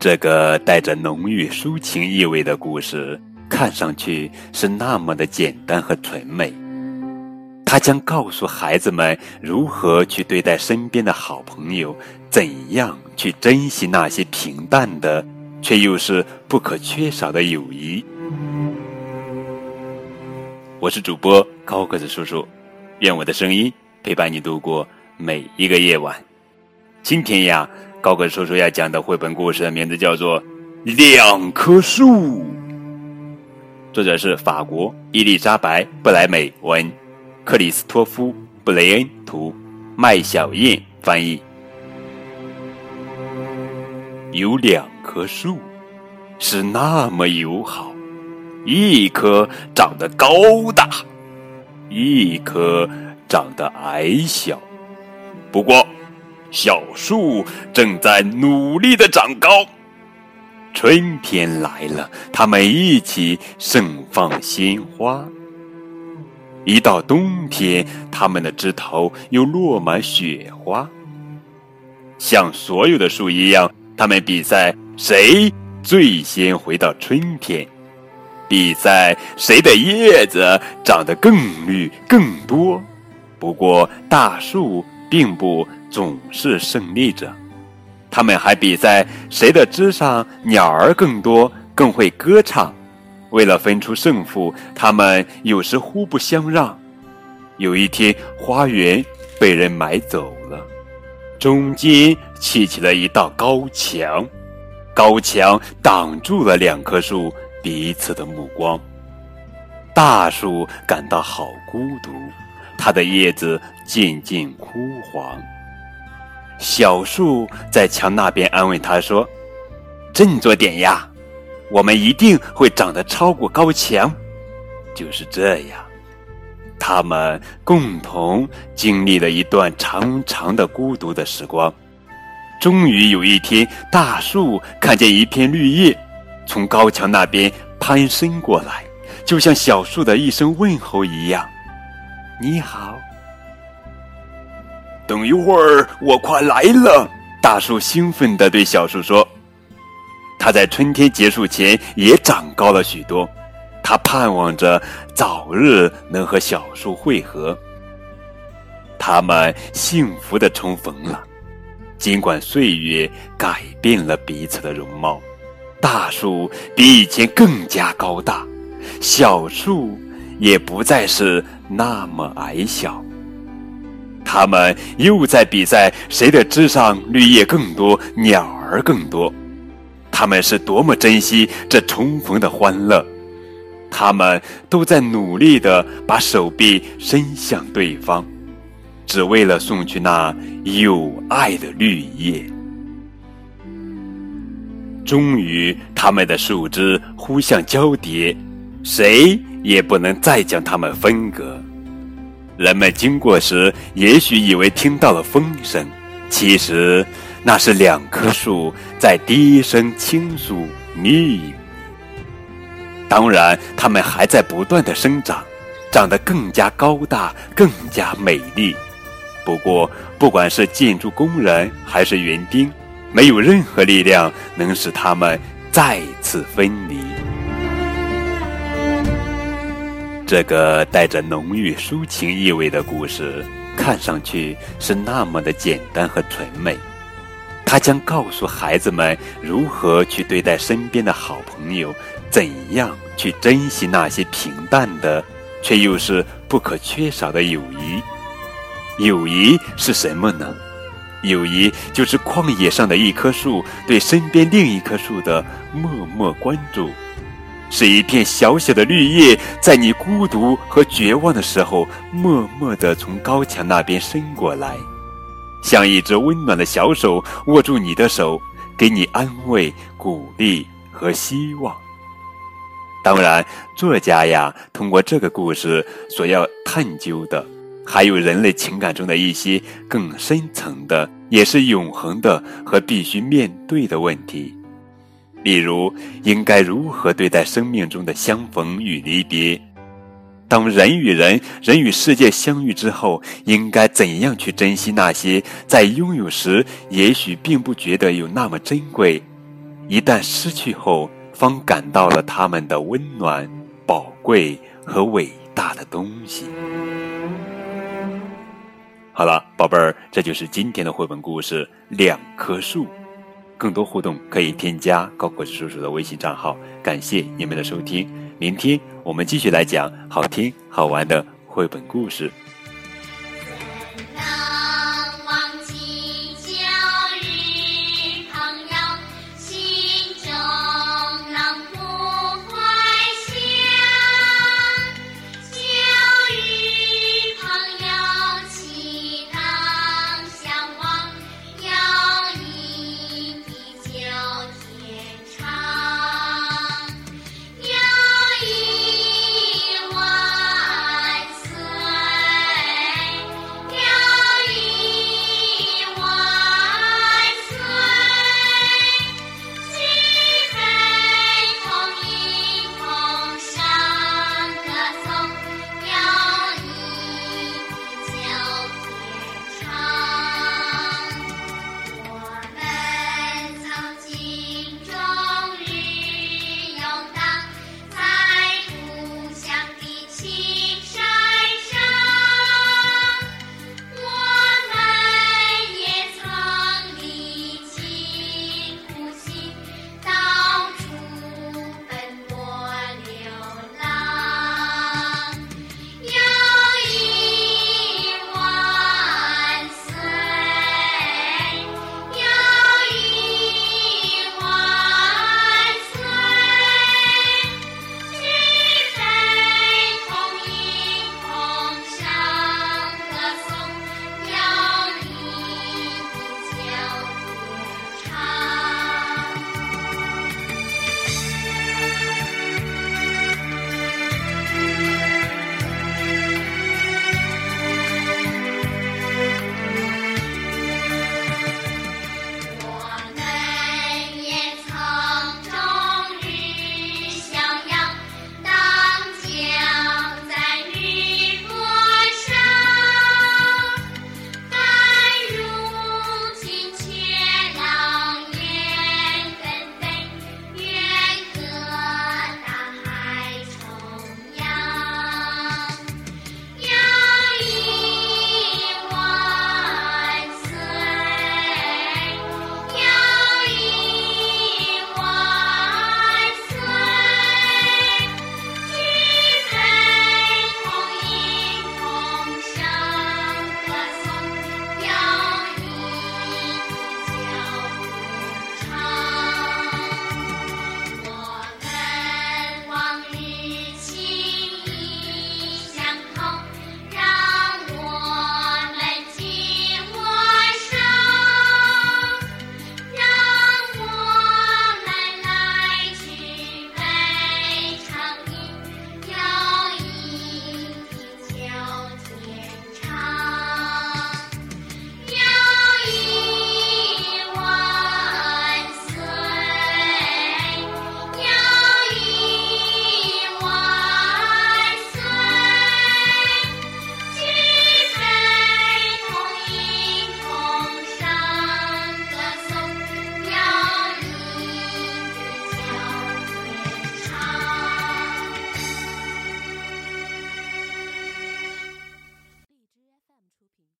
这个带着浓郁抒情意味的故事，看上去是那么的简单和纯美。他将告诉孩子们如何去对待身边的好朋友，怎样去珍惜那些平淡的却又是不可缺少的友谊。我是主播高个子叔叔，愿我的声音陪伴你度过每一个夜晚。今天呀。高个叔叔要讲的绘本故事的名字叫做《两棵树》，作者是法国伊丽莎白·布莱美文，克里斯托夫·布雷恩图，麦小燕翻译。有两棵树，是那么友好，一棵长得高大，一棵长得矮小。不过。小树正在努力的长高。春天来了，它们一起盛放鲜花。一到冬天，它们的枝头又落满雪花。像所有的树一样，它们比赛谁最先回到春天，比赛谁的叶子长得更绿更多。不过，大树并不。总是胜利者，他们还比赛谁的枝上鸟儿更多，更会歌唱。为了分出胜负，他们有时互不相让。有一天，花园被人买走了，中间砌起了一道高墙，高墙挡住了两棵树彼此的目光。大树感到好孤独，它的叶子渐渐枯黄。小树在墙那边安慰他说：“振作点呀，我们一定会长得超过高墙。”就是这样，他们共同经历了一段长长的孤独的时光。终于有一天，大树看见一片绿叶从高墙那边攀升过来，就像小树的一声问候一样：“你好。”等一会儿，我快来了！大树兴奋地对小树说：“它在春天结束前也长高了许多，它盼望着早日能和小树会合。他们幸福的重逢了，尽管岁月改变了彼此的容貌，大树比以前更加高大，小树也不再是那么矮小。”他们又在比赛谁的枝上绿叶更多，鸟儿更多。他们是多么珍惜这重逢的欢乐！他们都在努力的把手臂伸向对方，只为了送去那有爱的绿叶。终于，他们的树枝互相交叠，谁也不能再将它们分隔。人们经过时，也许以为听到了风声，其实那是两棵树在低声倾诉秘密。当然，它们还在不断的生长，长得更加高大，更加美丽。不过，不管是建筑工人还是园丁，没有任何力量能使它们再次分离。这个带着浓郁抒情意味的故事，看上去是那么的简单和纯美。他将告诉孩子们如何去对待身边的好朋友，怎样去珍惜那些平淡的却又是不可缺少的友谊。友谊是什么呢？友谊就是旷野上的一棵树对身边另一棵树的默默关注。是一片小小的绿叶，在你孤独和绝望的时候，默默地从高墙那边伸过来，像一只温暖的小手握住你的手，给你安慰、鼓励和希望。当然，作家呀，通过这个故事所要探究的，还有人类情感中的一些更深层的，也是永恒的和必须面对的问题。例如，应该如何对待生命中的相逢与离别？当人与人、人与世界相遇之后，应该怎样去珍惜那些在拥有时也许并不觉得有那么珍贵，一旦失去后，方感到了他们的温暖、宝贵和伟大的东西。好了，宝贝儿，这就是今天的绘本故事《两棵树》。更多互动可以添加高果子叔叔的微信账号。感谢你们的收听，明天我们继续来讲好听好玩的绘本故事。